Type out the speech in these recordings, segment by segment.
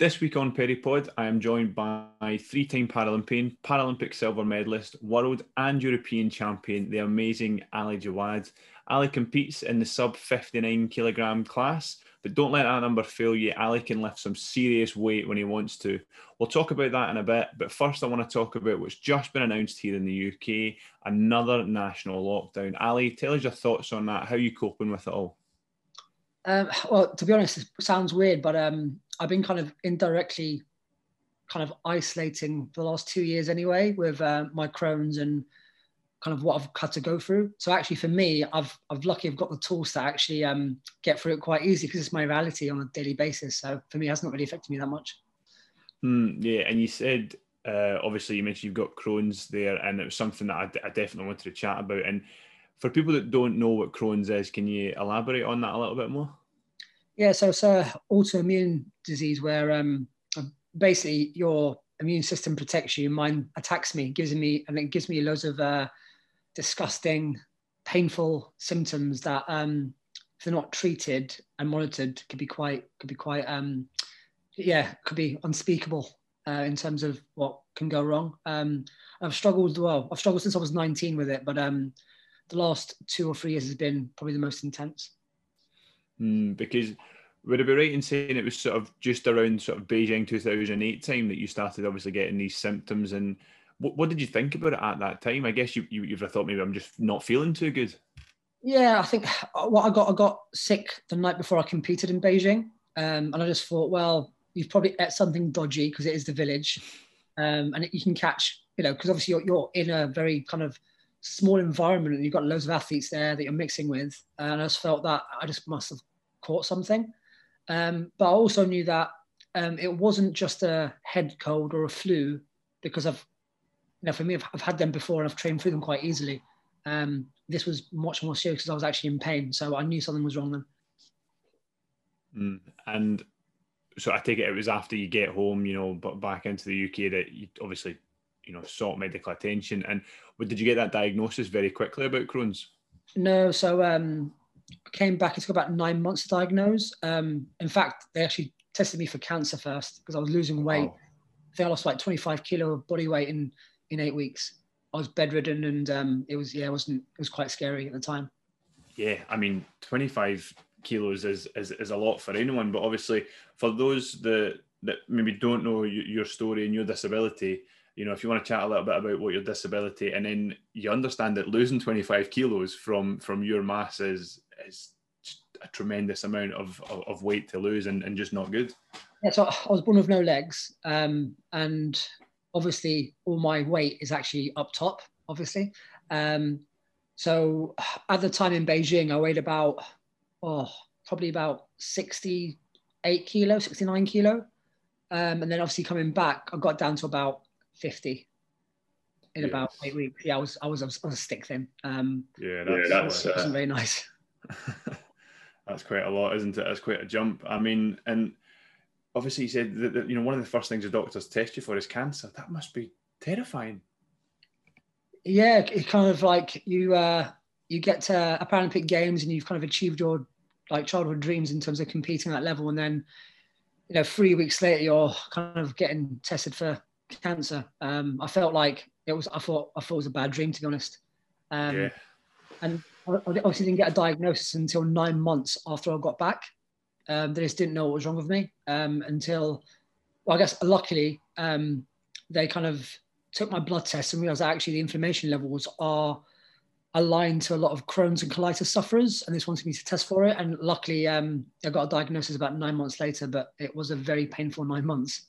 This week on Peripod, I am joined by three time Paralympian, Paralympic silver medalist, world and European champion, the amazing Ali Jawad. Ali competes in the sub 59 kilogram class, but don't let that number fail you. Ali can lift some serious weight when he wants to. We'll talk about that in a bit, but first, I want to talk about what's just been announced here in the UK another national lockdown. Ali, tell us your thoughts on that. How are you coping with it all? Um, well, to be honest, it sounds weird, but um, I've been kind of indirectly kind of isolating for the last two years anyway with uh, my Crohn's and kind of what I've had to go through. So actually, for me, I've I've lucky I've got the tools to actually um, get through it quite easy because it's my reality on a daily basis. So for me, it hasn't really affected me that much. Mm, yeah, and you said uh, obviously you mentioned you've got Crohn's there, and it was something that I, d- I definitely wanted to chat about. And for people that don't know what Crohn's is, can you elaborate on that a little bit more? Yeah, so it's a autoimmune disease where um, basically your immune system protects you. Mine attacks me, gives me, and it gives me loads of uh, disgusting, painful symptoms that, um, if they're not treated and monitored, could be quite, could be quite, um, yeah, could be unspeakable uh, in terms of what can go wrong. Um, I've struggled well. I've struggled since I was 19 with it, but um, the last two or three years has been probably the most intense. Mm, because would it be right in saying it was sort of just around sort of Beijing 2008 time that you started obviously getting these symptoms? And what, what did you think about it at that time? I guess you, you you've thought maybe I'm just not feeling too good. Yeah, I think what I got I got sick the night before I competed in Beijing, um, and I just thought, well, you've probably ate something dodgy because it is the village, um, and you can catch, you know, because obviously you're, you're in a very kind of small environment and you've got loads of athletes there that you're mixing with, and I just felt that I just must have caught something. Um, but I also knew that um, it wasn't just a head cold or a flu because I've, you know, for me, I've, I've had them before and I've trained through them quite easily. Um, this was much more serious because I was actually in pain. So I knew something was wrong then. Mm. And so I take it it was after you get home, you know, but back into the UK that you obviously, you know, sought medical attention. And did you get that diagnosis very quickly about Crohn's? No, so um, came back. It took about nine months to diagnose. Um, in fact, they actually tested me for cancer first because I was losing weight. I think I lost like 25 kilo of body weight in in eight weeks. I was bedridden, and um, it was yeah, it wasn't it was quite scary at the time. Yeah, I mean, 25 kilos is is, is a lot for anyone, but obviously for those that that maybe don't know your story and your disability, you know, if you want to chat a little bit about what your disability, and then you understand that losing 25 kilos from from your mass is is a tremendous amount of, of, of weight to lose and, and just not good. Yeah, so I was born with no legs, um, and obviously all my weight is actually up top, obviously. Um, so at the time in Beijing, I weighed about, oh, probably about 68 kilo, 69 kilo. Um, and then obviously coming back, I got down to about 50 in yeah. about eight weeks. Yeah, I was, I was, I was, I was stick thin. Um, yeah, that's, yeah, that's uh, wasn't very nice. that's quite a lot, isn't it? That's quite a jump. I mean, and obviously you said that, that, you know one of the first things the doctors test you for is cancer. That must be terrifying. Yeah, it's kind of like you uh, you get to a Paralympic Games and you've kind of achieved your like childhood dreams in terms of competing at that level, and then you know three weeks later you're kind of getting tested for cancer. Um, I felt like it was. I thought I thought it was a bad dream to be honest. Um, yeah. And I obviously didn't get a diagnosis until nine months after I got back. Um, they just didn't know what was wrong with me um, until, well, I guess luckily um, they kind of took my blood test and realized actually the inflammation levels are aligned to a lot of Crohn's and colitis sufferers, and just wanted me to test for it. And luckily, um, I got a diagnosis about nine months later, but it was a very painful nine months.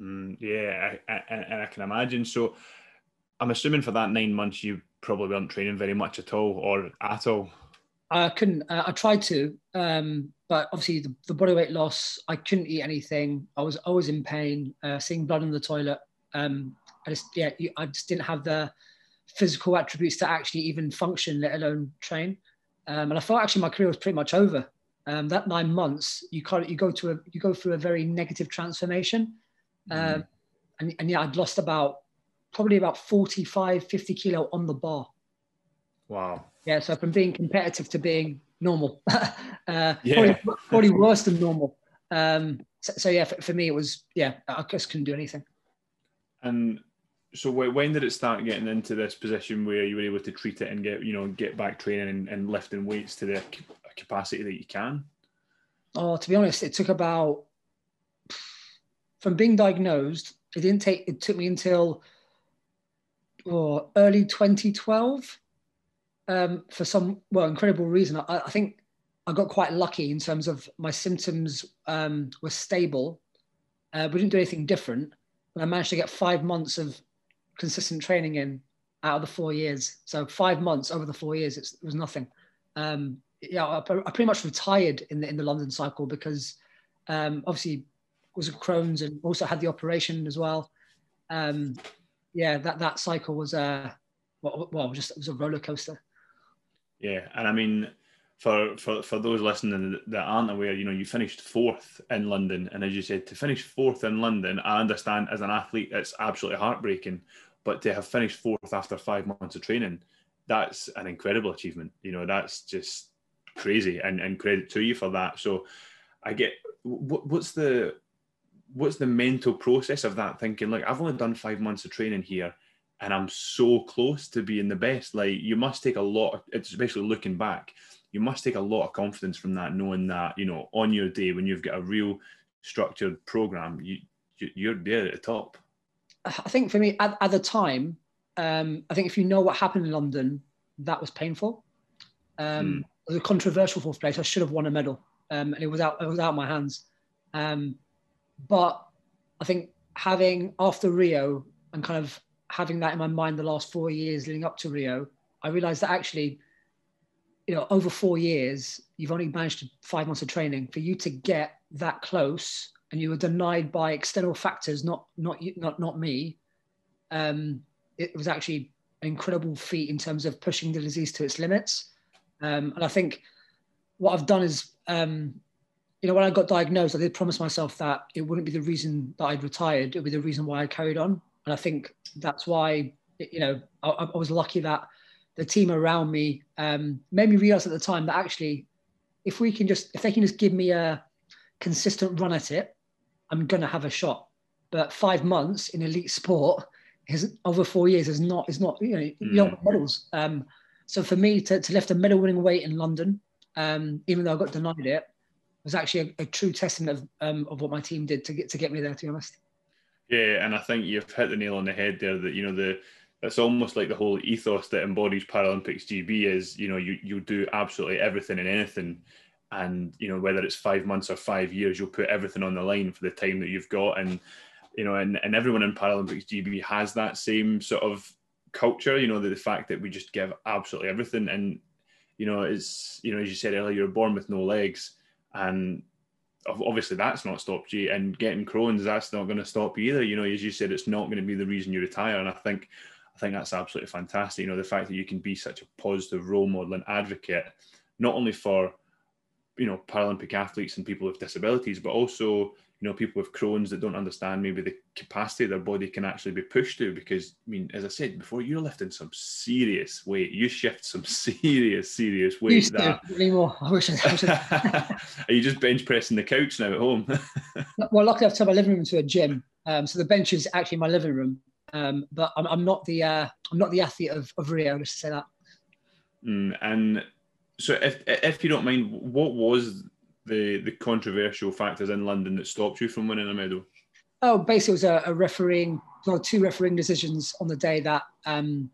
Mm, yeah, I, I, and I can imagine. So, I'm assuming for that nine months you probably weren't training very much at all or at all. I couldn't. Uh, I tried to, um, but obviously the, the, body weight loss. I couldn't eat anything. I was always in pain, uh, seeing blood in the toilet. Um, I just yeah, I just didn't have the physical attributes to actually even function, let alone train. Um, and I thought actually my career was pretty much over. Um, that nine months, you can't, you go to a, you go through a very negative transformation. Mm. and, and yeah, I'd lost about probably about 45, 50 kilo on the bar. Wow. Yeah. So from being competitive to being normal, uh, yeah. probably, probably, worse than normal. Um, so, so yeah, for, for, me it was yeah, I just couldn't do anything. And so when did it start getting into this position where you were able to treat it and get you know get back training and, and lifting weights to the capacity that you can? Oh, to be honest, it took about from being diagnosed. It didn't take. It took me until oh, early 2012 um, for some well incredible reason. I, I, think I got quite lucky in terms of my symptoms um, were stable. Uh, we didn't do anything different, but I managed to get five months of consistent training in out of the four years. So five months over the four years, it was nothing. Um, yeah, I, I, pretty much retired in the in the London cycle because um, obviously was Crohn's and also had the operation as well. Um, yeah, that that cycle was uh, well, well, just it was a roller coaster. Yeah, and I mean, for for for those listening that aren't aware, you know, you finished fourth in London, and as you said, to finish fourth in London, I understand as an athlete, it's absolutely heartbreaking, but to have finished fourth after five months of training, that's an incredible achievement. You know, that's just crazy, and and credit to you for that. So, I get what, what's the what's the mental process of that thinking like i've only done five months of training here and I'm so close to being the best. Like you must take a lot, of, especially looking back, you must take a lot of confidence from that, knowing that you know on your day when you've got a real structured program, you, you are there at the top. I think for me at, at the time, um, I think if you know what happened in London, that was painful. Um, mm. It was a controversial fourth place. I should have won a medal, um, and it was out. It was out of my hands. Um, but I think having after Rio and kind of having that in my mind the last four years leading up to Rio, I realized that actually, you know, over four years, you've only managed five months of training for you to get that close, and you were denied by external factors, not not not not me. Um, it was actually an incredible feat in terms of pushing the disease to its limits. Um, and I think what I've done is, um, you know, when I got diagnosed, I did promise myself that it wouldn't be the reason that I'd retired; it would be the reason why I carried on. And I think that's why, you know, I, I was lucky that the team around me um, made me realize at the time that actually, if we can just, if they can just give me a consistent run at it, I'm going to have a shot. But five months in elite sport is over four years is not, is not, you know, mm. young medals. Um, so for me to, to lift a medal winning weight in London, um, even though I got denied it, was actually a, a true testament of, um, of what my team did to get to get me there. To be honest. Yeah, and I think you've hit the nail on the head there. That you know the it's almost like the whole ethos that embodies Paralympics GB is you know you you do absolutely everything and anything, and you know whether it's five months or five years, you'll put everything on the line for the time that you've got, and you know and and everyone in Paralympics GB has that same sort of culture. You know the, the fact that we just give absolutely everything, and you know it's you know as you said earlier, you're born with no legs, and obviously that's not stopped you and getting Crohn's that's not going to stop you either. You know as you said it's not going to be the reason you retire. And I think I think that's absolutely fantastic. You know the fact that you can be such a positive role model and advocate not only for you know Paralympic athletes and people with disabilities but also you know people with Crohn's that don't understand maybe the capacity their body can actually be pushed to because I mean as I said before you're lifting some serious weight. You shift some serious serious weight that anymore I wish I, are you just bench pressing the couch now at home? Well luckily I've turned my living room into a gym. Um, so the bench is actually my living room. Um, but I'm, I'm, not the uh, I'm not the athlete of, of Rio just to say that. Mm, and so if if you don't mind what was the the controversial factors in London that stopped you from winning a medal? Oh, basically, it was a, a refereeing, well, two refereeing decisions on the day that um,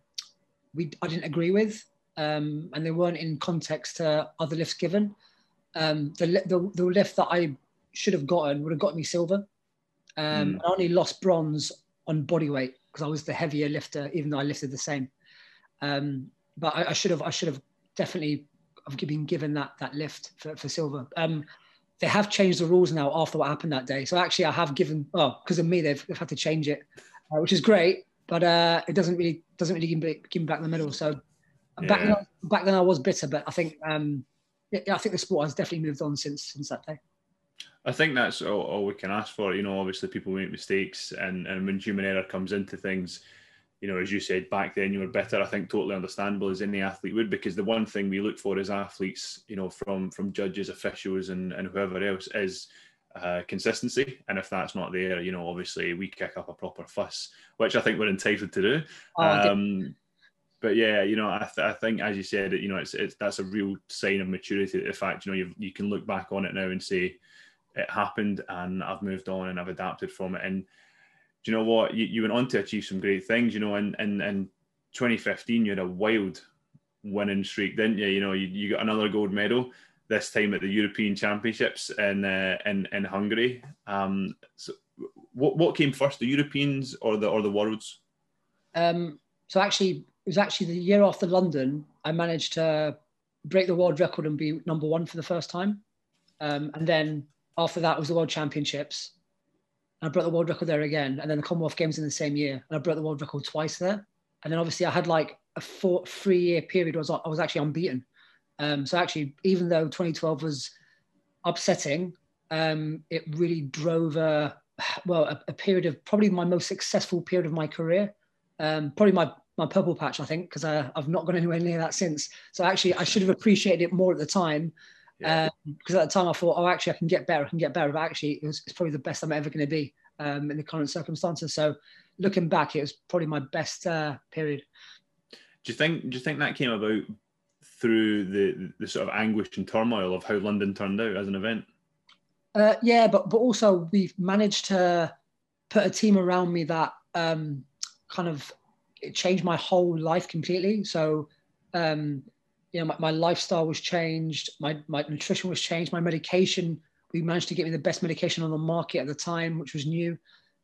we I didn't agree with, um, and they weren't in context to other lifts given. Um, the, the, the lift that I should have gotten would have got me silver. Um, mm. I only lost bronze on body weight because I was the heavier lifter, even though I lifted the same. Um, but I, I, should have I should have definitely of being given given that that lift for, for silver. Um, they have changed the rules now after what happened that day. So actually, I have given well because of me, they've, they've had to change it, uh, which is great. But uh, it doesn't really doesn't really give me, give me back the medal. So yeah. back then, back then I was bitter, but I think um, yeah, I think the sport has definitely moved on since since that day. I think that's all, all, we can ask for. You know, obviously people make mistakes, and and when human error comes into things, you know, as you said, back then you were better. I think totally understandable as any athlete would, because the one thing we look for as athletes, you know, from from judges, officials, and and whoever else is uh, consistency. And if that's not there, you know, obviously we kick up a proper fuss, which I think we're entitled to do. Oh, um, but yeah, you know, I, th- I think as you said, you know, it's, it's that's a real sign of maturity. The fact, you know, you you can look back on it now and say it happened, and I've moved on and I've adapted from it. And do you know what? You, you went on to achieve some great things. You know, and and and 2015, you had a wild winning streak, didn't you? You know, you, you got another gold medal this time at the European Championships in uh, in in Hungary. Um, so what what came first, the Europeans or the or the Worlds? Um, so actually, it was actually the year after London. I managed to break the world record and be number one for the first time. Um, and then after that was the World Championships. I broke the world record there again. And then the Commonwealth Games in the same year. And I broke the world record twice there. And then obviously I had like a four, three year period where I was, I was actually unbeaten. Um, so actually, even though 2012 was upsetting, um, it really drove a well a, a, period of probably my most successful period of my career. Um, probably my my purple patch, I think, because I've not gone anywhere near that since. So actually, I should have appreciated it more at the time. Yeah. Um, because at the time I thought, oh, actually, I can get better, I can get better. But actually, it was, it's probably the best I'm ever going to be um, in the current circumstances. So looking back, it was probably my best uh, period. Do you think? Do you think that came about through the the sort of anguish and turmoil of how London turned out as an event? Uh, yeah, but but also we've managed to put a team around me that um, kind of changed my whole life completely. So, um, you know, my, my, lifestyle was changed, my my nutrition was changed, my medication. We managed to get me the best medication on the market at the time, which was new.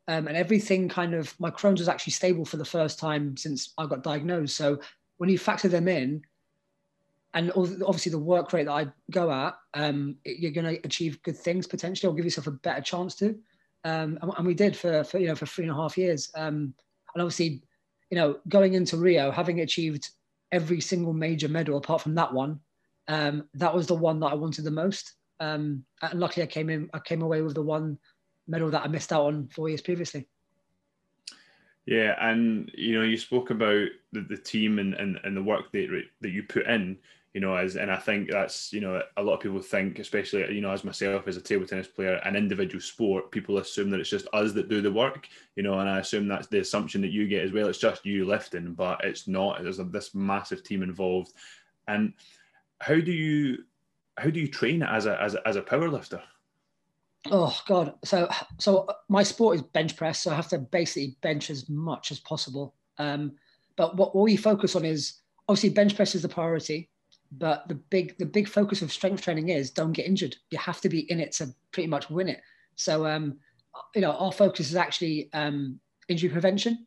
Um, and everything kind of my Crohn's was actually stable for the first time since I got diagnosed. So when you factor them in, and obviously the work rate that I go at, um, you're going to achieve good things potentially, or give yourself a better chance to. Um, and, and, we did for, for, you know for three and a half years. Um, and obviously, you know, going into Rio, having achieved every single major medal apart from that one, um, that was the one that I wanted the most. Um, and luckily, I came in, I came away with the one medal that I missed out on four years previously. Yeah, and you know, you spoke about the, the team and, and, and the work that that you put in you know, as and I think that's you know a lot of people think, especially you know as myself as a table tennis player, an individual sport, people assume that it's just us that do the work, you know, and I assume that's the assumption that you get as well. It's just you lifting, but it's not. There's a, this massive team involved, and how do you how do you train as a as a, as a power lifter? Oh God! So so my sport is bench press, so I have to basically bench as much as possible. Um, but what, what we focus on is obviously bench press is the priority but the big the big focus of strength training is don't get injured. You have to be in it to pretty much win it. So um, you know, our focus is actually um, injury prevention,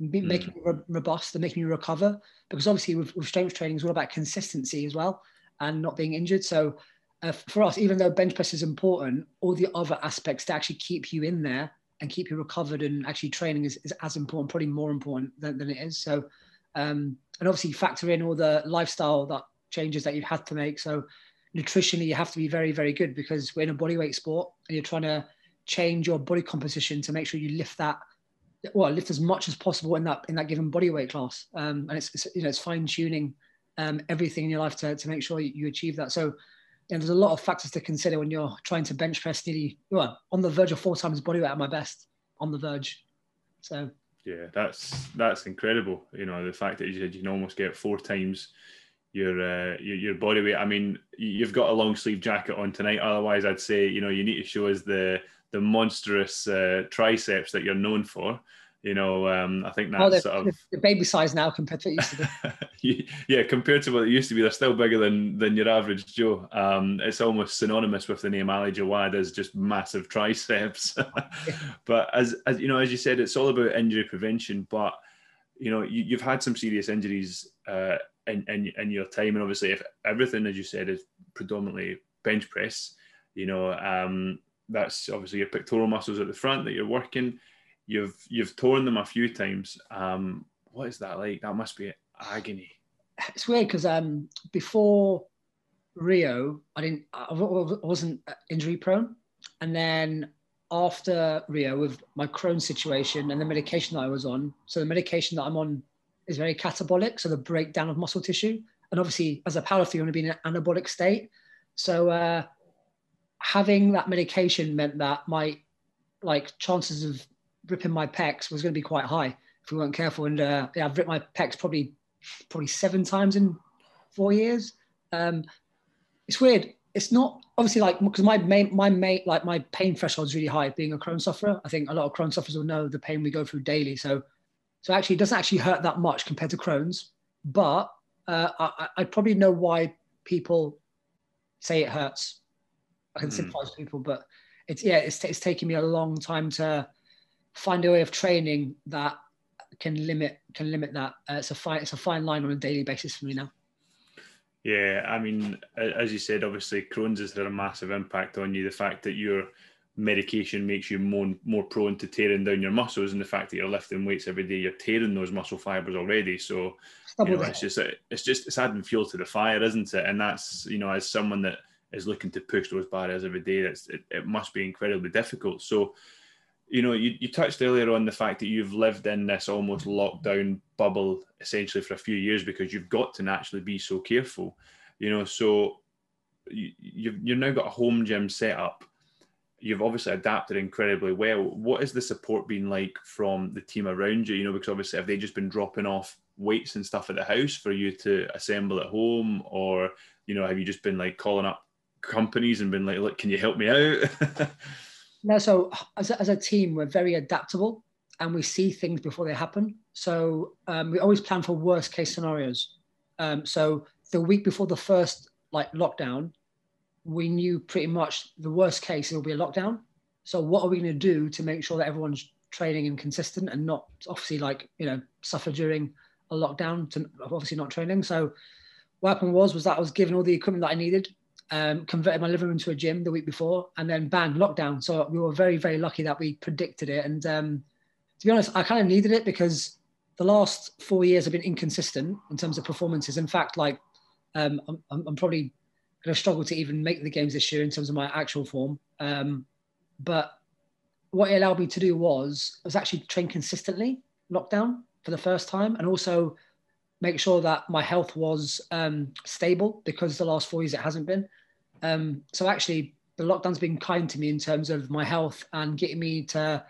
mm. making you robust and making you recover. Because obviously, with, with strength training, is all about consistency as well and not being injured. So uh, for us, even though bench press is important, all the other aspects to actually keep you in there and keep you recovered and actually training is, is as important, probably more important than, than it is. So, um, and obviously factor in all the lifestyle that changes that you've had to make. So nutritionally, you have to be very, very good because we're in a bodyweight sport and you're trying to change your body composition to make sure you lift that well lift as much as possible in that in that given body weight class. Um, and it's, it's, you know it's fine tuning um, everything in your life to, to make sure you, achieve that. So you know, there's a lot of factors to consider when you're trying to bench press nearly well on the verge of four times body weight at my best on the verge. So. Yeah that's that's incredible. You know the fact that you said you can almost get four times your, uh, your your body weight. I mean, you've got a long sleeve jacket on tonight. Otherwise, I'd say you know you need to show us the the monstrous uh, triceps that you're known for. You know, um, I think that's oh, sort of the baby size now compared to what it used to be. yeah, compared to what it used to be, they're still bigger than than your average Joe. Um, it's almost synonymous with the name Ali Jawad as just massive triceps. but as as you know, as you said, it's all about injury prevention. But you know, you, have had some serious injuries uh, in, in, in your time. And obviously, if everything, as you said, is predominantly bench press, you know, um, that's obviously your pectoral muscles at the front that you're working. You've you've torn them a few times. Um, what is that like? That must be agony. It's weird because um, before Rio, I didn't, I wasn't injury prone, and then after Rio with my Crohn situation and the medication that I was on, so the medication that I'm on is very catabolic, so the breakdown of muscle tissue. And obviously, as a powerlifter, you want to be in an anabolic state. So uh, having that medication meant that my like chances of ripping my pecs was going to be quite high if we weren't careful. And uh, yeah, I've ripped my pecs probably probably seven times in four years. Um, it's weird. It's not obviously like because my main my main like my pain threshold is really high. Being a Crohn sufferer, I think a lot of Crohn sufferers will know the pain we go through daily. So so actually, it doesn't actually hurt that much compared to Crohn's. But uh, I, I probably know why people say it hurts. I can mm. sympathize with people, but it's yeah, it's it's taken me a long time to find a way of training that can limit can limit that. Uh, it's a fine it's a fine line on a daily basis for me now. Yeah, I mean, as you said, obviously Crohn's has had a massive impact on you. The fact that your medication makes you more more prone to tearing down your muscles, and the fact that you're lifting weights every day, you're tearing those muscle fibers already. So you know, it's just it's just it's adding fuel to the fire, isn't it? And that's you know, as someone that is looking to push those barriers every day, that's it, it must be incredibly difficult. So you know, you, you touched earlier on the fact that you've lived in this almost lockdown bubble essentially for a few years because you've got to naturally be so careful, you know. So you, you've you've now got a home gym set up. You've obviously adapted incredibly well. What has the support been like from the team around you? You know, because obviously have they just been dropping off weights and stuff at the house for you to assemble at home, or you know, have you just been like calling up companies and been like, "Look, can you help me out?" No, so as a, as a team, we're very adaptable and we see things before they happen. So um, we always plan for worst case scenarios. Um, so the week before the first like lockdown, we knew pretty much the worst case it will be a lockdown. So what are we going to do to make sure that everyone's training and consistent and not obviously like you know suffer during a lockdown to obviously not training. So what happened was was that I was given all the equipment that I needed um, converted my living room into a gym the week before, and then bang, lockdown. So we were very, very lucky that we predicted it. And um, to be honest, I kind of needed it because the last four years have been inconsistent in terms of performances. In fact, like um, I'm, I'm, probably going to struggle to even make the games this year in terms of my actual form. Um, but what it allowed me to do was was actually train consistently lockdown for the first time, and also make sure that my health was um, stable because the last four years it hasn't been. Um, so actually, the lockdown's been kind to me in terms of my health and getting me to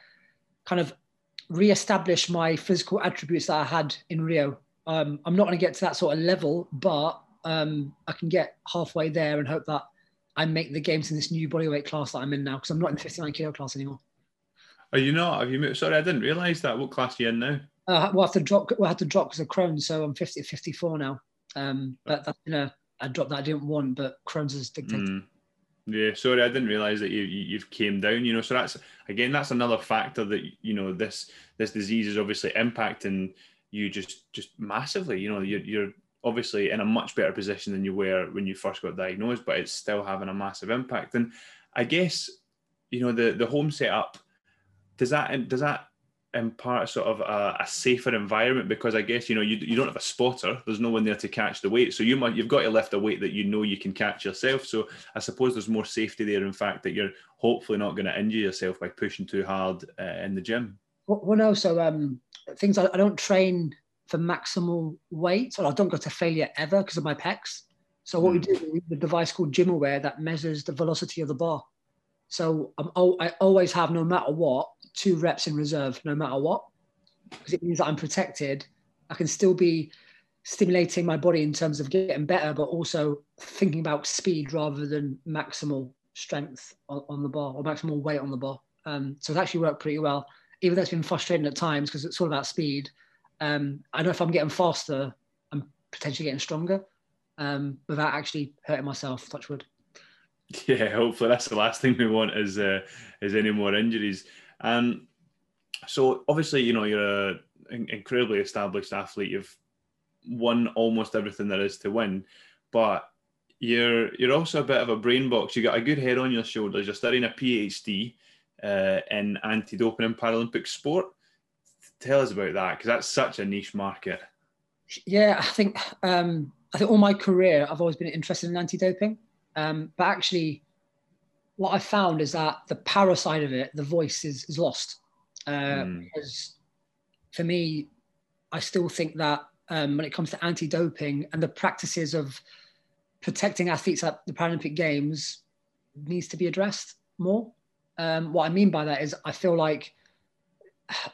kind of re-establish my physical attributes that I had in Rio. Um, I'm not going to get to that sort of level, but um, I can get halfway there and hope that I make the games in this new bodyweight class that I'm in now because I'm not in the 59 kilo class anymore. Are you not? Have you moved? Sorry, I didn't realise that. What class are you in now? Uh, we'll have to drop. We'll have to drop because of Crohn's. So I'm 50, 54 now. Um, but that's you know a drop that I didn't want, but Crohn's is dictated. Mm. Yeah, sorry, I didn't realize that you, you have came down. You know, so that's again that's another factor that you know this this disease is obviously impacting you just just massively. You know, you're, you're obviously in a much better position than you were when you first got diagnosed, but it's still having a massive impact. And I guess you know the the home setup does that does that impart sort of a, a, safer environment because I guess you know you, you don't have a spotter. There's no one there to catch the weight, so you might you've got to lift a weight that you know you can catch yourself. So I suppose there's more safety there. In fact, that you're hopefully not going to injure yourself by pushing too hard uh, in the gym. Well, no. So um, things I, I don't train for maximal weight, or I don't go to failure ever because of my pecs. So what mm. we do, we the device called GymAware that measures the velocity of the bar. So I'm, I always have, no matter what, two reps in reserve, no matter what, because it means that I'm protected. I can still be stimulating my body in terms of getting better, but also thinking about speed rather than maximal strength on, on the bar or maximal weight on the bar. Um, so it's actually worked pretty well, even though it's been frustrating at times because it's all about speed. Um, I know if I'm getting faster, I'm potentially getting stronger um, without actually hurting myself. Touch wood. Yeah, hopefully that's the last thing we want is uh, is any more injuries. Um, so obviously, you know, you're an incredibly established athlete. You've won almost everything there is to win, but you're you're also a bit of a brain box. You got a good head on your shoulders. You're studying a PhD uh, in anti-doping and Paralympic sport. Tell us about that because that's such a niche market. Yeah, I think um, I think all my career I've always been interested in anti-doping. Um, but actually, what I found is that the power side of it, the voice is, is lost. Uh, mm. Because for me, I still think that um, when it comes to anti doping and the practices of protecting athletes at the Paralympic Games, needs to be addressed more. Um, what I mean by that is I feel like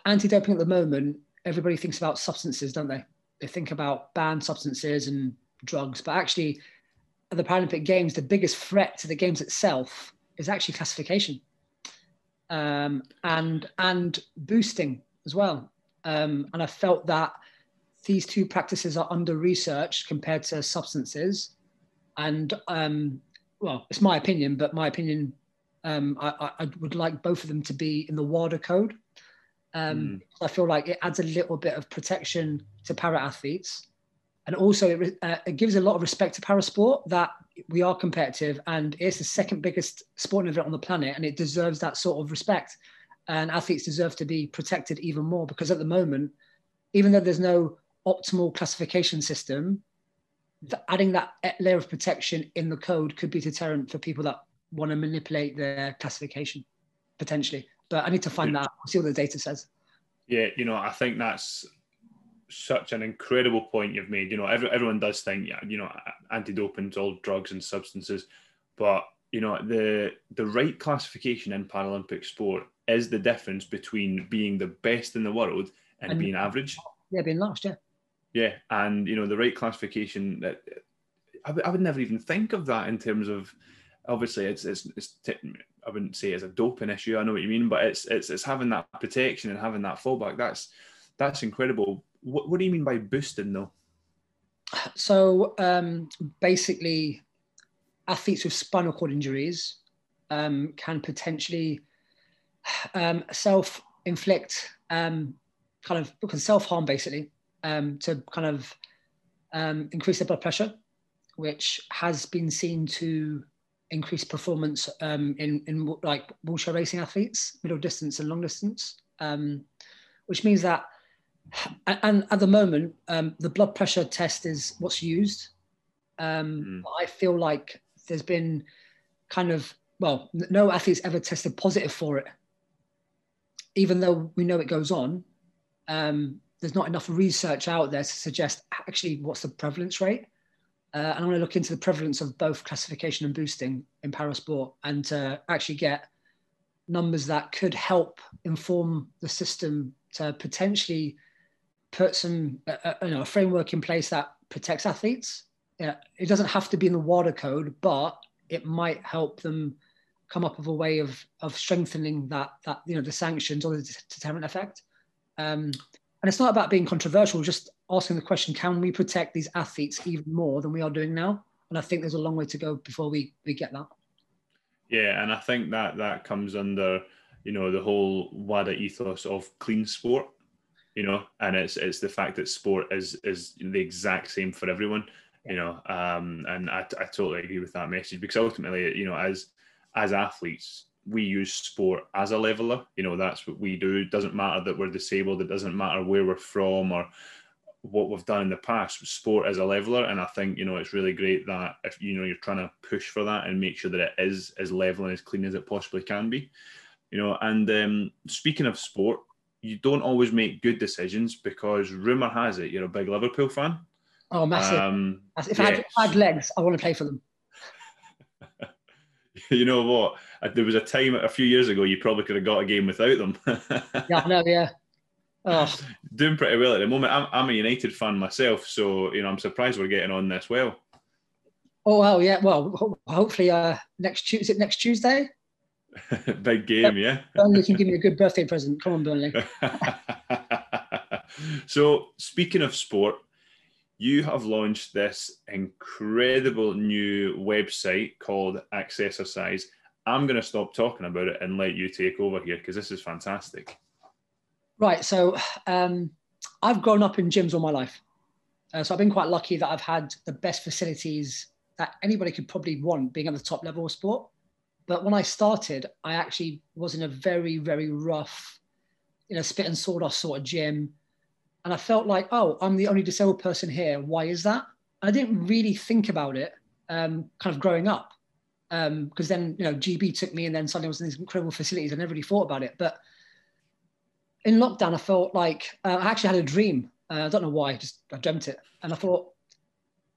anti-doping at the moment, everybody thinks about substances, don't they? They think about banned substances and drugs, but actually, at the Paralympic Games, the biggest threat to the games itself is actually classification um, and and boosting as well. Um, and I felt that these two practices are under researched compared to substances. And um, well, it's my opinion, but my opinion, um, I, I, would like both of them to be in the WADA code. Mm. I feel like it adds a little bit of protection to para athletes. And also, it, uh, it gives a lot of respect to para sport that we are competitive and it's the second biggest sporting event on the planet and it deserves that sort of respect and athletes deserve to be protected even more because at the moment even though there's no optimal classification system adding that layer of protection in the code could be deterrent for people that want to manipulate their classification potentially but i need to find yeah. that see what the data says yeah you know i think that's such an incredible point you've made. You know, every, everyone does think, yeah, you know, anti-doping's all drugs and substances, but you know, the the right classification in Paralympic sport is the difference between being the best in the world and, and being average. Yeah, being last, yeah. Yeah, and you know, the right classification that I, w- I would never even think of that in terms of obviously it's it's, it's t- I wouldn't say it's a doping issue. I know what you mean, but it's it's it's having that protection and having that fallback. That's that's incredible. What, what do you mean by boosting, though? So um, basically, athletes with spinal cord injuries um, can potentially um, self inflict um, kind of because self harm basically um, to kind of um, increase their blood pressure, which has been seen to increase performance um, in, in like wheelchair racing athletes, middle distance and long distance, um, which means that and at the moment, um, the blood pressure test is what's used. Um, mm. I feel like there's been kind of well, no athletes ever tested positive for it, even though we know it goes on. Um, there's not enough research out there to suggest actually what's the prevalence rate. Uh, and I'm going to look into the prevalence of both classification and boosting in parasport and to actually get numbers that could help inform the system to potentially put some uh, you know a framework in place that protects athletes. Yeah, it doesn't have to be in the WADA code, but it might help them come up with a way of of strengthening that that you know the sanctions or the deterrent effect. Um, and it's not about being controversial, just asking the question: Can we protect these athletes even more than we are doing now? And I think there's a long way to go before we we get that. Yeah, and I think that that comes under you know the whole WADA ethos of clean sport you know, and it's it's the fact that sport is is the exact same for everyone, you know, um, and I, I totally agree with that message because ultimately, you know, as as athletes, we use sport as a leveler. You know, that's what we do. It doesn't matter that we're disabled. It doesn't matter where we're from or what we've done in the past. Sport as a leveler, and I think you know it's really great that if you know you're trying to push for that and make sure that it is as level and as clean as it possibly can be. You know, and um, speaking of sport, you don't always make good decisions because rumor has it you're a big Liverpool fan. Oh, massive! Um, if, I had, if, I had, legs, I want to play for them. you know what? There was a time a few years ago you probably could have got a game without them. yeah, no, yeah. Oh. Doing pretty well at the moment. I'm, I'm a United fan myself, so you know I'm surprised we're getting on this well. Oh well, yeah. Well, hopefully, uh, next Tuesday. Next Tuesday. Big game, yeah. Burnley can give me a good birthday present. Come on, Burnley. so, speaking of sport, you have launched this incredible new website called Accessercise. I'm going to stop talking about it and let you take over here because this is fantastic. Right. So, um, I've grown up in gyms all my life. Uh, so, I've been quite lucky that I've had the best facilities that anybody could probably want being at the top level of sport. But when I started, I actually was in a very, very rough, you know, spit and sawdust sort of gym. And I felt like, oh, I'm the only disabled person here. Why is that? And I didn't really think about it um, kind of growing up. Because um, then, you know, GB took me and then suddenly I was in these incredible facilities. I never really thought about it. But in lockdown, I felt like uh, I actually had a dream. Uh, I don't know why, just I dreamt it. And I thought,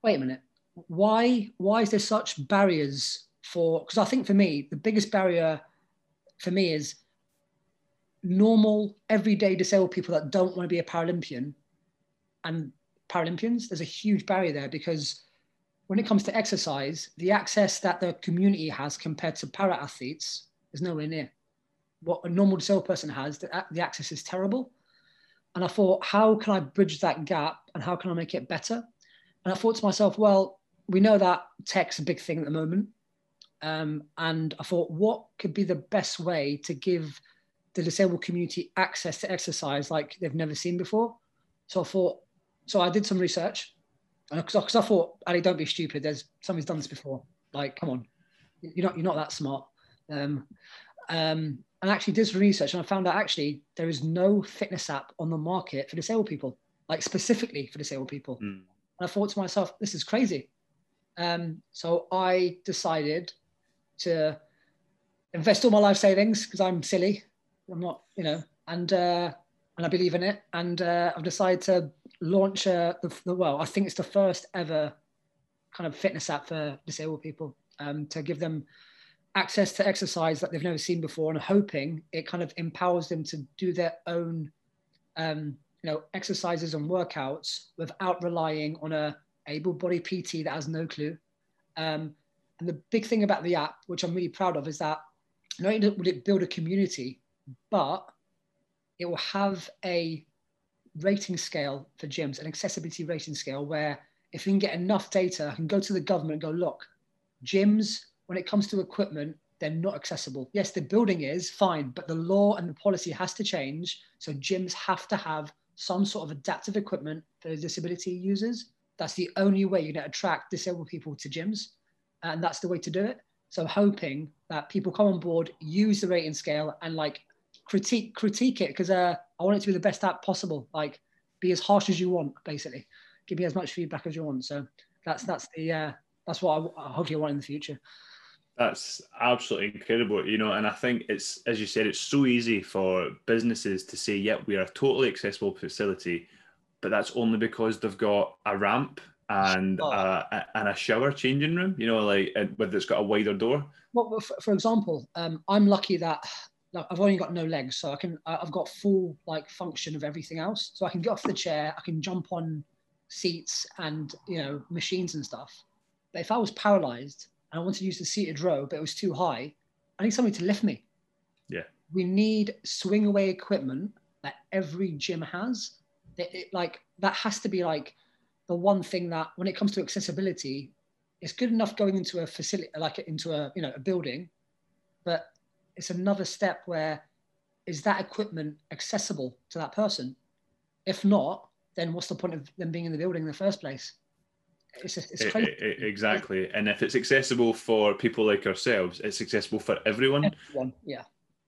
wait a minute, why, why is there such barriers for because I think for me the biggest barrier for me is normal everyday disabled people that don't want to be a Paralympian and Paralympians. There's a huge barrier there because when it comes to exercise, the access that the community has compared to para athletes is nowhere near what a normal disabled person has. The, the access is terrible. And I thought, how can I bridge that gap and how can I make it better? And I thought to myself, well, we know that tech's a big thing at the moment. Um, and I thought, what could be the best way to give the disabled community access to exercise like they've never seen before? So I thought, so I did some research because I thought, Ali, don't be stupid. There's somebody's done this before. Like, come on, you're not you're not that smart. Um, um, and actually did some research, and I found out actually there is no fitness app on the market for disabled people, like specifically for disabled people. Mm. And I thought to myself, this is crazy. Um, so I decided to invest all my life savings because I'm silly. I'm not, you know, and uh, and I believe in it. And uh, I've decided to launch uh, the, the, well, I think it's the first ever kind of fitness app for disabled people um, to give them access to exercise that they've never seen before, and hoping it kind of empowers them to do their own, um, you know, exercises and workouts without relying on a able-bodied PT that has no clue. Um, and the big thing about the app, which I'm really proud of, is that not only would it build a community, but it will have a rating scale for gyms, an accessibility rating scale where if we can get enough data, I can go to the government and go, look, gyms, when it comes to equipment, they're not accessible. Yes, the building is fine, but the law and the policy has to change. So gyms have to have some sort of adaptive equipment for disability users. That's the only way you're going to attract disabled people to gyms. And that's the way to do it. So hoping that people come on board, use the rating scale and like critique critique it because uh, I want it to be the best app possible. Like be as harsh as you want, basically. Give me as much feedback as you want. So that's that's the uh, that's what I, I hopefully want in the future. That's absolutely incredible, you know, and I think it's as you said, it's so easy for businesses to say, "Yep, we are a totally accessible facility," but that's only because they've got a ramp and oh. a, and a shower changing room, you know, like whether it's got a wider door. Well, for, for example, um, I'm lucky that I've only got no legs, so I can I've got full like function of everything else. So I can get off the chair, I can jump on seats and you know machines and stuff. But if I was paralyzed and I wanted to use the seated row, but it was too high, I need somebody to lift me. Yeah. We need swing away equipment that every gym has. It, it, like that has to be like the one thing that when it comes to accessibility, it's good enough going into a facility like into a you know a building, but it's another step where is that equipment accessible to that person? If not, then what's the point of them being in the building in the first place? It's, it's crazy. exactly. And if it's accessible for people like ourselves, it's accessible for everyone. Everyone, yeah.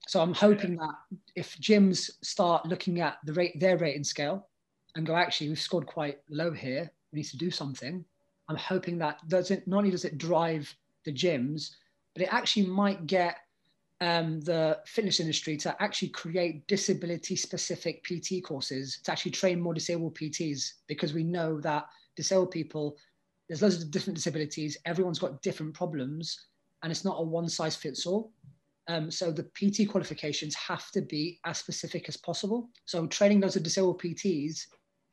So I'm hoping that if gyms start looking at the rate, their rating scale, and go, actually, we've scored quite low here. We need to do something. I'm hoping that doesn't not only does it drive the gyms, but it actually might get um, the fitness industry to actually create disability specific PT courses to actually train more disabled PTs because we know that disabled people, there's loads of different disabilities, everyone's got different problems, and it's not a one size fits all. Um, so the PT qualifications have to be as specific as possible. So training those of disabled PTs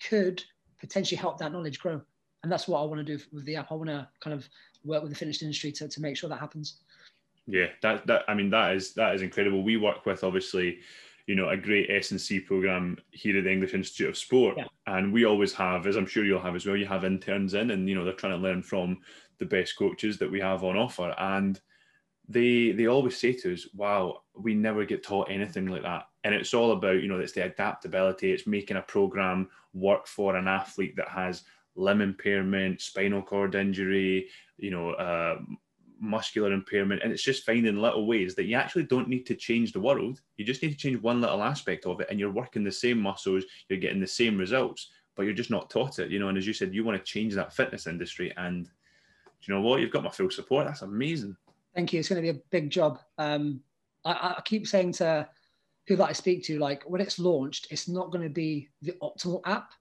could potentially help that knowledge grow. And that's what I want to do with the app. I want to kind of work with the fitness industry to, to make sure that happens. Yeah, that that I mean that is that is incredible. We work with obviously, you know, a great S and C program here at the English Institute of Sport, yeah. and we always have, as I'm sure you'll have as well. You have interns in, and you know they're trying to learn from the best coaches that we have on offer, and they they always say to us, "Wow, we never get taught anything like that." And it's all about you know it's the adaptability. It's making a program work for an athlete that has limb impairment, spinal cord injury, you know, uh, muscular impairment, and it's just finding little ways that you actually don't need to change the world. You just need to change one little aspect of it, and you're working the same muscles, you're getting the same results, but you're just not taught it. You know, and as you said, you want to change that fitness industry, and do you know what? You've got my full support. That's amazing. Thank you. It's going to be a big job. Um, I, I keep saying to people that I speak to, like when it's launched, it's not going to be the optimal app,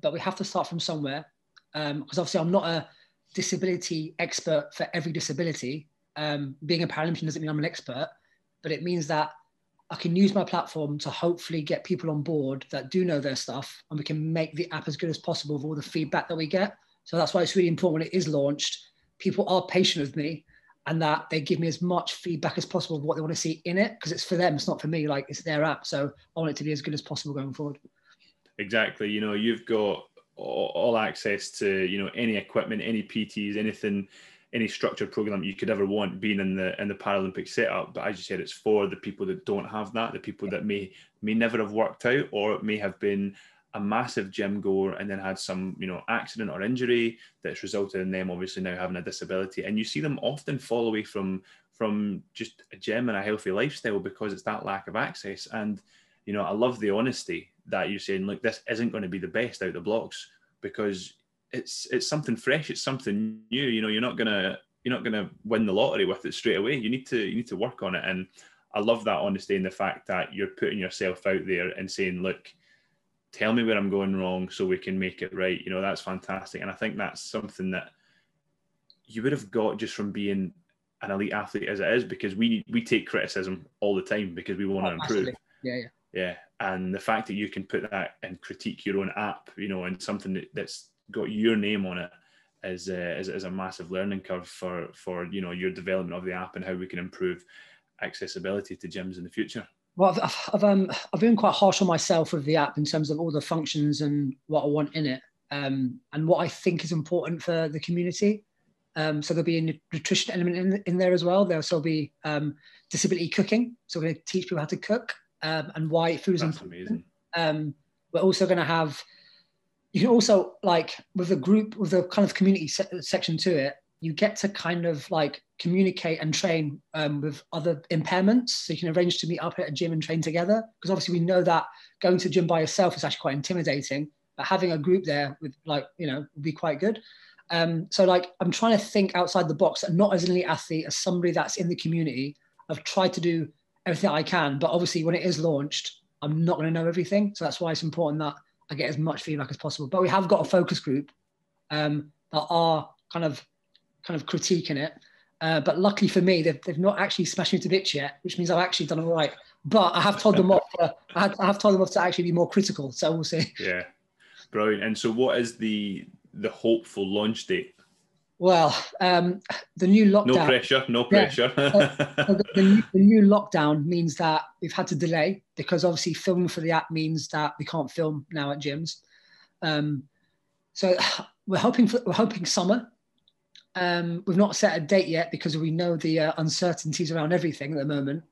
but we have to start from somewhere. Because um, obviously, I'm not a disability expert for every disability, Um, being a Paralympian doesn't mean I'm an expert, but it means that I can use my platform to hopefully get people on board that do know their stuff, and we can make the app as good as possible with all the feedback that we get. So that's why it's really important when it is launched. People are patient with me, and that they give me as much feedback as possible of what they want to see in it, because it's for them, it's not for me. Like it's their app, so I want it to be as good as possible going forward. Exactly. You know, you've got all access to you know any equipment, any PTs, anything any structured program you could ever want being in the in the Paralympic setup. But as you said, it's for the people that don't have that, the people that may may never have worked out or may have been a massive gym goer and then had some you know accident or injury that's resulted in them obviously now having a disability and you see them often fall away from from just a gym and a healthy lifestyle because it's that lack of access and you know i love the honesty that you're saying look this isn't going to be the best out the blocks because it's it's something fresh it's something new you know you're not gonna you're not gonna win the lottery with it straight away. You need to you need to work on it. And i love that honesty and the fact that you're putting yourself out there and saying look tell me where i'm going wrong so we can make it right. You know that's fantastic. And i think that's something that you would have got just from being an elite athlete as it is because we we take criticism all the time because we want oh, to improve. Yeah yeah. Yeah and the fact that you can put that and critique your own app you know and something that, that's got your name on it is, uh, is, is a massive learning curve for for you know your development of the app and how we can improve accessibility to gyms in the future. Well, I've, I've, um, I've been quite harsh on myself with the app in terms of all the functions and what I want in it, um, and what I think is important for the community. Um, so there'll be a nutrition element in, in there as well. There'll also be um, disability cooking. So we're going to teach people how to cook um, and why food is That's important. amazing. Um, we're also going to have you can also like with the group with the kind of community se- section to it you get to kind of like communicate and train um, with other impairments so you can arrange to meet up at a gym and train together because obviously we know that going to the gym by yourself is actually quite intimidating but having a group there with like you know would be quite good um, so like i'm trying to think outside the box and not as an elite athlete as somebody that's in the community i've tried to do everything i can but obviously when it is launched i'm not going to know everything so that's why it's important that I get as much feedback as possible. But we have got a focus group um, that are kind of kind of critiquing it. Uh, but luckily for me, they've, they've not actually smashed me to bits yet, which means I've actually done all right. But I have told them off. To, I, have, I have told them off to actually be more critical. So we'll see. Yeah, brilliant. And so, what is the the hopeful launch date? Well, um, the new lockdown. No pressure, no pressure. Yeah. the, the, new, the, new, lockdown means that we've had to delay because obviously filming for the app means that we can't film now at gyms. Um, so we're hoping for, we're hoping summer. Um, we've not set a date yet because we know the uh, uncertainties around everything at the moment.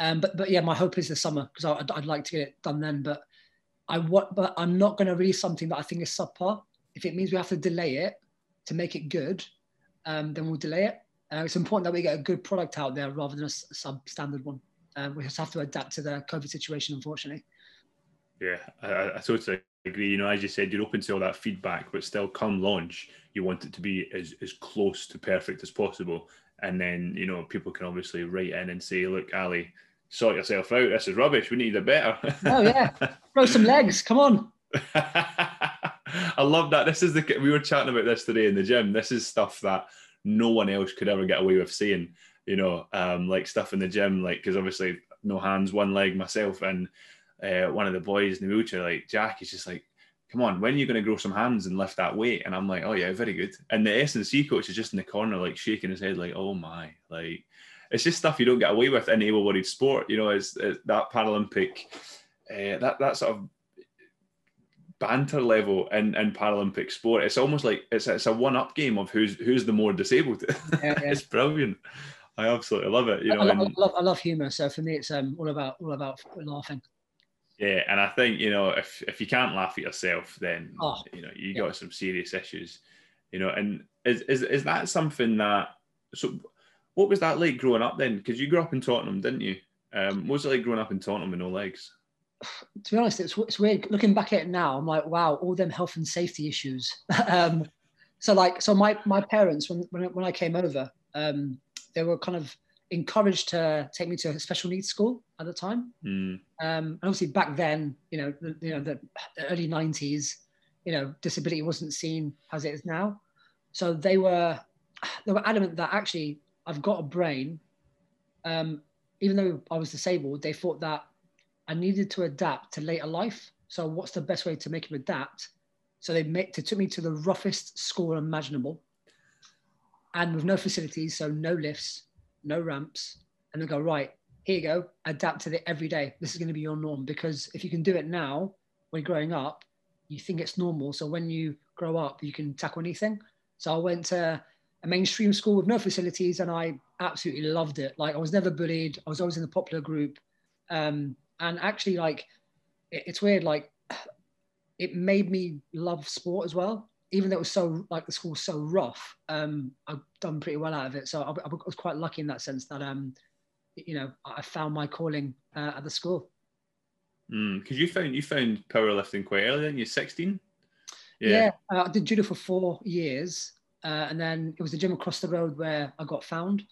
Um, but but yeah, my hope is the summer because I'd, I'd like to get it done then. But I want, but I'm not going to release something that I think is subpar. If it means we have to delay it, to make it good, um, then we'll delay it. Uh, it's important that we get a good product out there rather than a substandard one. Um, we just have to adapt to the COVID situation, unfortunately. Yeah, I, I totally agree. You know, as you said, you're open to all that feedback, but still, come launch, you want it to be as, as close to perfect as possible. And then, you know, people can obviously write in and say, look, Ali, sort yourself out. This is rubbish. We need it better. oh, yeah. Throw some legs. Come on. I love that. This is the we were chatting about this today in the gym. This is stuff that no one else could ever get away with saying. You know, um, like stuff in the gym, like because obviously no hands, one leg myself, and uh, one of the boys in the wheelchair, like Jack, is just like, "Come on, when are you going to grow some hands and lift that weight?" And I'm like, "Oh yeah, very good." And the S and C coach is just in the corner, like shaking his head, like, "Oh my!" Like it's just stuff you don't get away with in able-bodied sport. You know, it's that Paralympic, uh, that that sort of banter level in, in Paralympic sport. It's almost like it's it's a one up game of who's who's the more disabled. Yeah, yeah. it's brilliant. I absolutely love it. You know, I, love, I love, I love humor. So for me, it's um, all about all about laughing. Yeah, and I think you know if if you can't laugh at yourself, then oh, you know you yeah. got some serious issues. You know, and is is is that something that so? What was that like growing up then? Because you grew up in Tottenham, didn't you? Um, what was it like growing up in Tottenham with no legs? To be honest, it's, it's weird looking back at it now. I'm like, wow, all them health and safety issues. um, so like, so my my parents when when, when I came over, um, they were kind of encouraged to take me to a special needs school at the time. Mm. Um, and obviously back then, you know, the, you know, the early '90s, you know, disability wasn't seen as it is now. So they were they were adamant that actually I've got a brain. Um, even though I was disabled, they thought that I needed to adapt to later life. So what's the best way to make him adapt? So they, they took me to the roughest school imaginable and with no facilities, so no lifts, no ramps. And they go, right, here you go, adapt to it every day. This is going to be your norm because if you can do it now when you're growing up, you think it's normal. So when you grow up, you can tackle anything. So I went to a mainstream school with no facilities and I absolutely loved it. Like I was never bullied. I was always in the popular group. Um, and actually like, it, it's weird. Like it made me love sport as well. Even though it was so like the school was so rough, um, I've done pretty well out of it. So I, I was quite lucky in that sense that um, you know, I found my calling uh, at the school. Because mm, you found you found powerlifting quite early, then you're Sixteen. Yeah, yeah uh, I did judo for four years, uh, and then it was the gym across the road where I got found,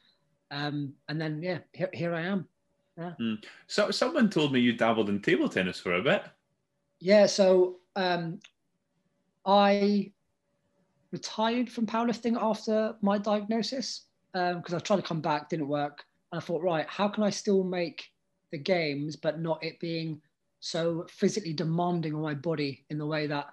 um, and then yeah, here, here I am. Yeah. Mm. So someone told me you dabbled in table tennis for a bit. Yeah, so um, I retired from powerlifting after my diagnosis because um, I tried to come back, didn't work. And I thought, right, how can I still make the games, but not it being so physically demanding on my body in the way that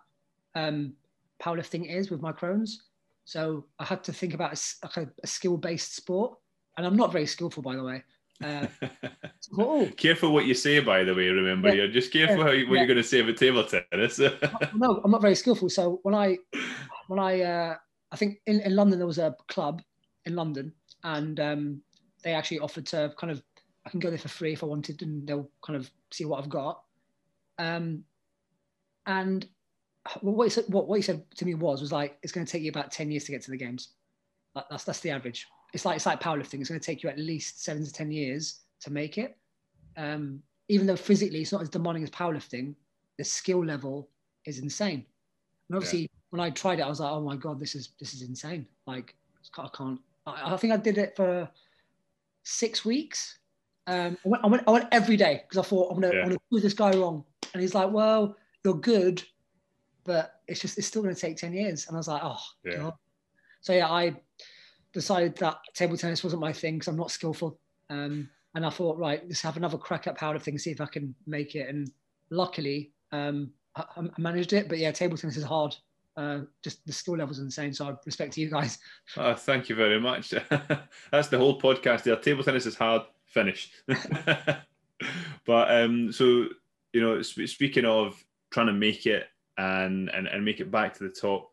um, powerlifting is with my Crohn's. So I had to think about a, a, a skill-based sport, and I'm not very skillful, by the way. Uh, oh. Careful what you say, by the way. Remember, yeah, you're just careful yeah, how you, what yeah. you're going to say about table tennis. no, I'm not very skillful. So when I, when I, uh, I think in, in London there was a club in London, and um, they actually offered to kind of I can go there for free if I wanted, and they'll kind of see what I've got. Um, and what he said, what, what he said to me was was like it's going to take you about ten years to get to the games. That's that's the average. It's like it's like powerlifting. It's going to take you at least seven to ten years to make it. Um, even though physically it's not as demanding as powerlifting, the skill level is insane. And obviously, yeah. when I tried it, I was like, oh my god, this is this is insane. Like I can't. I, I think I did it for six weeks. Um, I, went, I, went, I went every day because I thought I'm gonna, yeah. I'm gonna prove this guy wrong. And he's like, well, you're good, but it's just it's still gonna take ten years. And I was like, oh yeah. God. So yeah, I decided that table tennis wasn't my thing because I'm not skillful. Um, and I thought, right, let's have another crack at powerlifting, see if I can make it. And luckily, um, I, I, managed it. But yeah, table tennis is hard. Uh, just the skill level is insane. So I respect you guys. Oh, thank you very much. That's the whole podcast there. Table tennis is hard, finish. but um, so you know, speaking of trying to make it and, and and make it back to the top,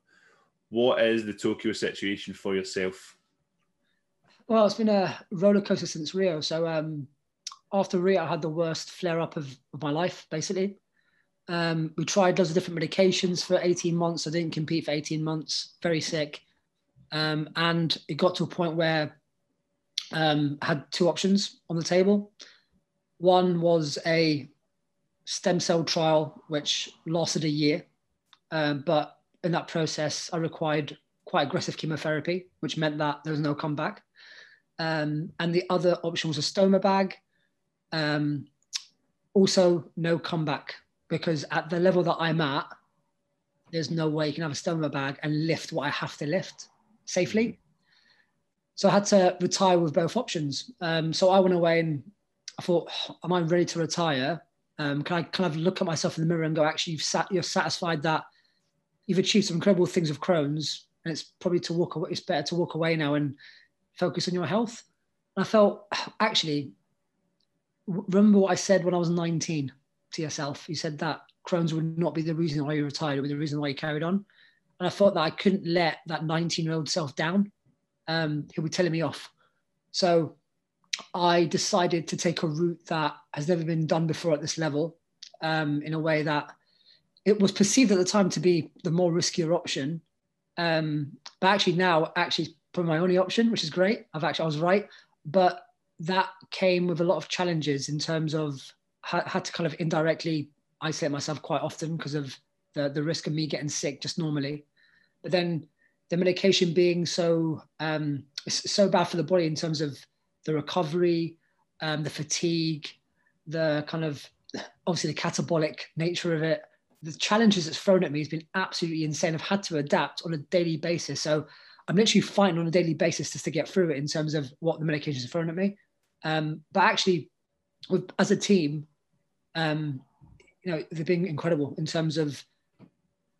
what is the Tokyo situation for yourself? Well, it's been a roller coaster since Rio. So um, after Rio, I had the worst flare up of, of my life, basically. Um, we tried loads of different medications for 18 months. I didn't compete for 18 months, very sick. Um, and it got to a point where um, I had two options on the table. One was a stem cell trial, which lasted a year. Um, but in that process, I required quite aggressive chemotherapy, which meant that there was no comeback. Um, and the other option was a stoma bag. Um, also, no comeback because at the level that I'm at, there's no way you can have a stoma bag and lift what I have to lift safely. Mm-hmm. So I had to retire with both options. Um, so I went away and I thought, am I ready to retire? Um, can I kind of look at myself in the mirror and go, actually, you've sat, you're satisfied that you've achieved some incredible things with Crohn's, and it's probably to walk away. It's better to walk away now and focus on your health. And I felt, actually, remember what I said when I was 19 to yourself. You said that Crohn's would not be the reason why you retired, it would be the reason why you carried on. And I thought that I couldn't let that 19 year old self down. Um, he'll be telling me off. So I decided to take a route that has never been done before at this level um, in a way that it was perceived at the time to be the more riskier option. Um, but actually now, actually, probably my only option, which is great. I've actually, I was right. But that came with a lot of challenges in terms of had to kind of indirectly isolate myself quite often because of the, the risk of me getting sick just normally. But then the medication being so um, so bad for the body in terms of the recovery, um, the fatigue, the kind of obviously the catabolic nature of it, the challenges it's thrown at me has been absolutely insane. I've had to adapt on a daily basis. So I'm literally fighting on a daily basis just to get through it in terms of what the medications are throwing at me. Um, but actually, with, as a team, um, you know, they've been incredible in terms of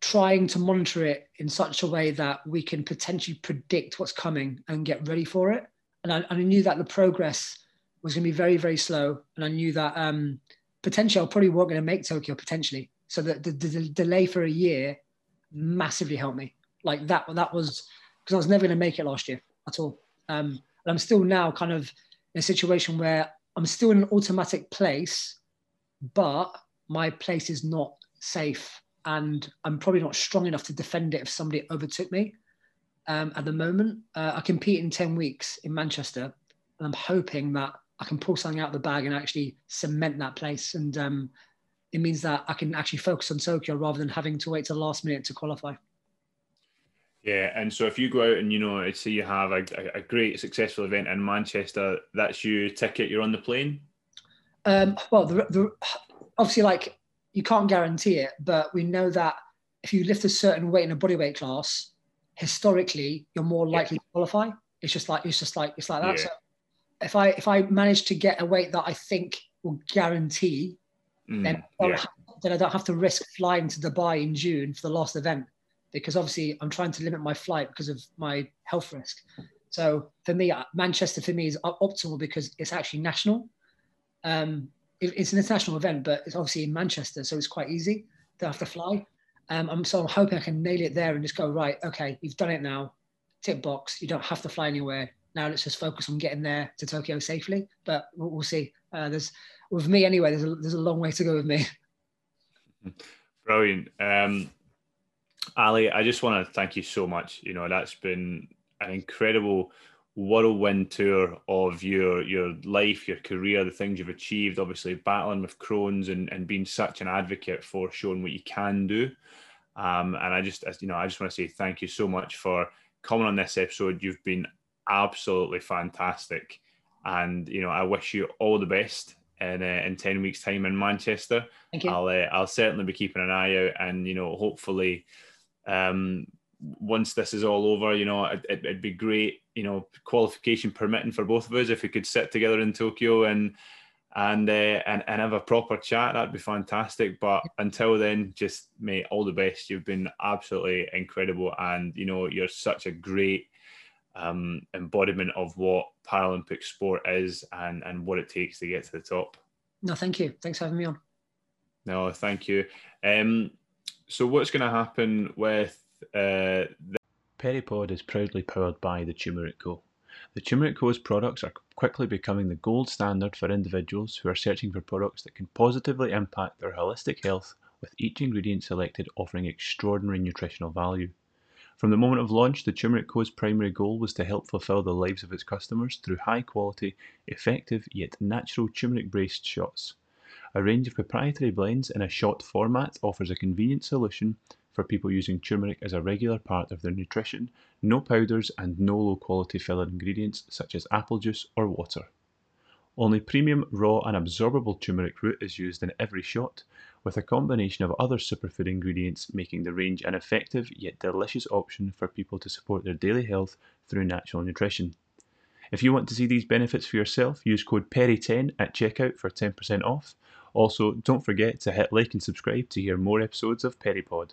trying to monitor it in such a way that we can potentially predict what's coming and get ready for it. And I, I knew that the progress was going to be very, very slow. And I knew that um, potentially I probably weren't going to make Tokyo potentially. So the, the, the delay for a year massively helped me. Like that, that was because I was never going to make it last year at all. Um, and I'm still now kind of in a situation where I'm still in an automatic place, but my place is not safe and I'm probably not strong enough to defend it if somebody overtook me. Um, at the moment, uh, I compete in 10 weeks in Manchester, and I'm hoping that I can pull something out of the bag and actually cement that place. And um, it means that I can actually focus on Tokyo rather than having to wait to the last minute to qualify. Yeah, and so if you go out and you know, say you have a, a great successful event in Manchester, that's your ticket. You're on the plane. Um, well, the, the, obviously, like you can't guarantee it, but we know that if you lift a certain weight in a bodyweight class, historically you're more likely yeah. to qualify. It's just like it's just like it's like that. Yeah. So if I if I manage to get a weight that I think will guarantee, mm, then yeah. have, then I don't have to risk flying to Dubai in June for the last event because obviously I'm trying to limit my flight because of my health risk. So for me, uh, Manchester for me is optimal because it's actually national. Um, it's an international event, but it's obviously in Manchester, so it's quite easy. Don't have to fly. Um, I'm so I'm hoping I can nail it there and just go right. Okay, you've done it now. Tick box. You don't have to fly anywhere. Now let's just focus on getting there to Tokyo safely. But we'll, we'll see. Uh, there's with me anyway. There's a, there's a long way to go with me. Brilliant. Um, Ali, I just want to thank you so much. You know, that's been an incredible whirlwind tour of your your life, your career, the things you've achieved. Obviously, battling with Crohn's and, and being such an advocate for showing what you can do. Um, and I just, you know, I just want to say thank you so much for coming on this episode. You've been absolutely fantastic, and you know, I wish you all the best in uh, in ten weeks' time in Manchester. Thank you. I'll uh, I'll certainly be keeping an eye out, and you know, hopefully. Um, once this is all over, you know, it, would be great, you know, qualification permitting for both of us if we could sit together in Tokyo and and uh, and and have a proper chat. That'd be fantastic. But until then, just mate, all the best. You've been absolutely incredible, and you know, you're such a great um, embodiment of what Paralympic sport is and and what it takes to get to the top. No, thank you. Thanks for having me on. No, thank you. Um, so what's going to happen with uh, Peripod is proudly powered by the Turmeric Co. The Turmeric Co.'s products are quickly becoming the gold standard for individuals who are searching for products that can positively impact their holistic health, with each ingredient selected offering extraordinary nutritional value. From the moment of launch, the Turmeric Co.'s primary goal was to help fulfill the lives of its customers through high quality, effective, yet natural turmeric based shots. A range of proprietary blends in a shot format offers a convenient solution for people using turmeric as a regular part of their nutrition, no powders and no low quality filler ingredients such as apple juice or water. Only premium, raw, and absorbable turmeric root is used in every shot, with a combination of other superfood ingredients making the range an effective yet delicious option for people to support their daily health through natural nutrition. If you want to see these benefits for yourself, use code PERRY10 at checkout for 10% off. Also, don't forget to hit like and subscribe to hear more episodes of Peripod.